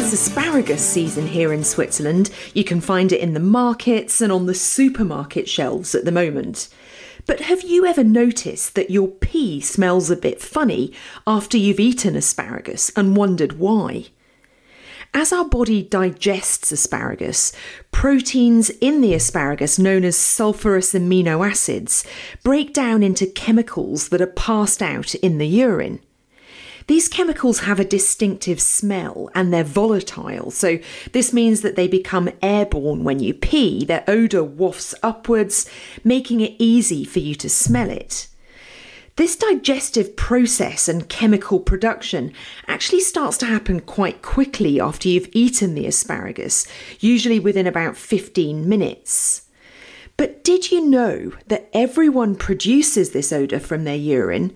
It's asparagus season here in Switzerland. You can find it in the markets and on the supermarket shelves at the moment. But have you ever noticed that your pee smells a bit funny after you've eaten asparagus and wondered why? As our body digests asparagus, proteins in the asparagus, known as sulfurous amino acids, break down into chemicals that are passed out in the urine. These chemicals have a distinctive smell and they're volatile, so this means that they become airborne when you pee. Their odour wafts upwards, making it easy for you to smell it. This digestive process and chemical production actually starts to happen quite quickly after you've eaten the asparagus, usually within about 15 minutes. But did you know that everyone produces this odour from their urine,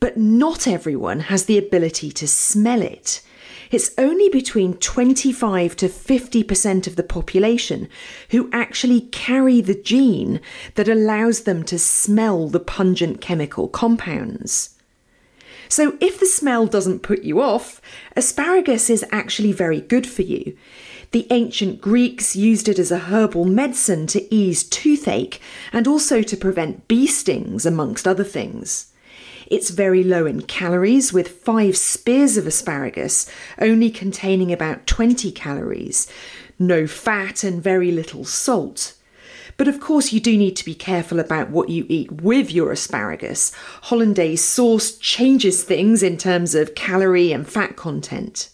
but not everyone has the ability to smell it? It's only between 25 to 50% of the population who actually carry the gene that allows them to smell the pungent chemical compounds. So, if the smell doesn't put you off, asparagus is actually very good for you. The ancient Greeks used it as a herbal medicine to ease toothache and also to prevent bee stings, amongst other things. It's very low in calories, with five spears of asparagus only containing about 20 calories, no fat, and very little salt. But of course, you do need to be careful about what you eat with your asparagus. Hollandaise sauce changes things in terms of calorie and fat content.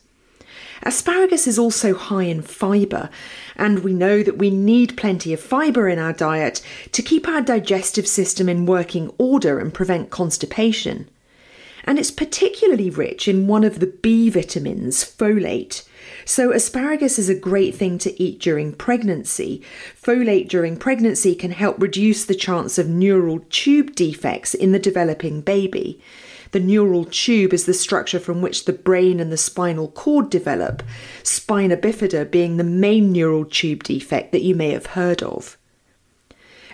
Asparagus is also high in fibre, and we know that we need plenty of fibre in our diet to keep our digestive system in working order and prevent constipation. And it's particularly rich in one of the B vitamins, folate. So, asparagus is a great thing to eat during pregnancy. Folate during pregnancy can help reduce the chance of neural tube defects in the developing baby. The neural tube is the structure from which the brain and the spinal cord develop, spina bifida being the main neural tube defect that you may have heard of.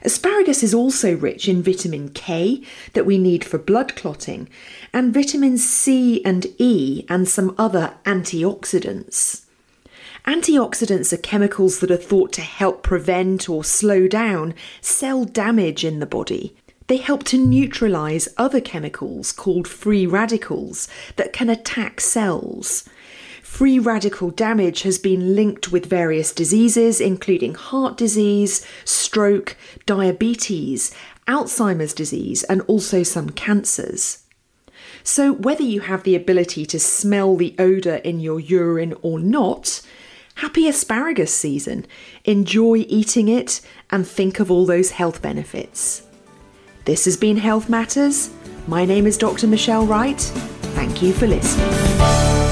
Asparagus is also rich in vitamin K that we need for blood clotting, and vitamins C and E, and some other antioxidants. Antioxidants are chemicals that are thought to help prevent or slow down cell damage in the body. They help to neutralize other chemicals called free radicals that can attack cells. Free radical damage has been linked with various diseases, including heart disease, stroke, diabetes, Alzheimer's disease, and also some cancers. So, whether you have the ability to smell the odour in your urine or not, happy asparagus season. Enjoy eating it and think of all those health benefits. This has been Health Matters. My name is Dr. Michelle Wright. Thank you for listening.